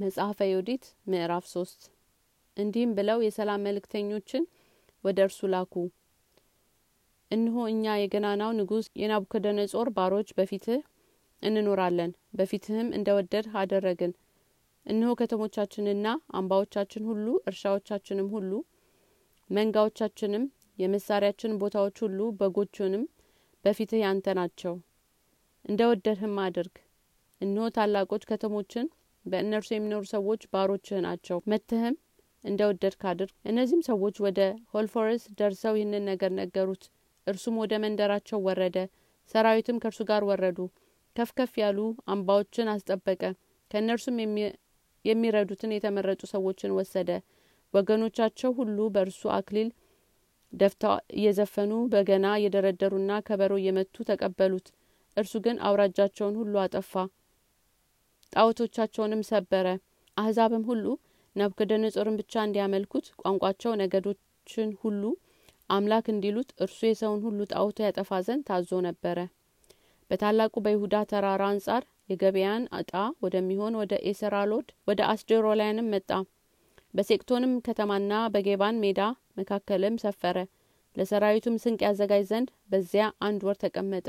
መጽሐፈ ዮዲት ምዕራፍ ሶስት። እንዲህም ብለው የሰላም መልእክተኞችን ወደ እርሱ ላኩ። እንሆ እኛ የገናናው ንጉሥ የናቡከደነጾር ባሮች በፊትህ እንኖራለን በፊትህም እንደ ወደድህ አደረግን። እነሆ ከተሞቻችንና አምባዎቻችን ሁሉ እርሻዎቻችንም ሁሉ መንጋዎቻችንም የመሳሪያችን ቦታዎች ሁሉ በጎቹንም በፊትህ ያንተ ናቸው። እንደ ወደድህም አድርግ። እነሆ ታላቆች ከተሞችን በእነርሱ የሚኖሩ ሰዎች ባሮችህ ናቸው። መትህም እንደ ወደድክ አድርግ። እነዚህም ሰዎች ወደ ሆልፎረስ ደርሰው ይህንን ነገር ነገሩት። እርሱም ወደ መንደራቸው ወረደ። ሰራዊትም ከእርሱ ጋር ወረዱ። ከፍ ከፍ ያሉ አምባዎችን አስጠበቀ። ከእነርሱም የሚረዱትን የተመረጡ ሰዎችን ወሰደ። ወገኖቻቸው ሁሉ በእርሱ አክሊል ደፍተው እየዘፈኑ በገና እየደረደሩና ከበሮ እየመቱ ተቀበሉት። እርሱ ግን አውራጃቸውን ሁሉ አጠፋ ጣዖቶቻቸውንም ሰበረ። አህዛብም ሁሉ ናቡከደነጾርን ብቻ እንዲያመልኩት ቋንቋቸው ነገዶችን ሁሉ አምላክ እንዲሉት እርሱ የሰውን ሁሉ ጣዖቶ ያጠፋ ዘንድ ታዞ ነበረ። በታላቁ በይሁዳ ተራራ አንጻር የገበያን እጣ ወደሚሆን ወደ ኤሰራሎድ ወደ አስዴሮላያንም መጣ። በሴቅቶንም ከተማና በጌባን ሜዳ መካከልም ሰፈረ። ለሰራዊቱም ስንቅ ያዘጋጅ ዘንድ በዚያ አንድ ወር ተቀመጠ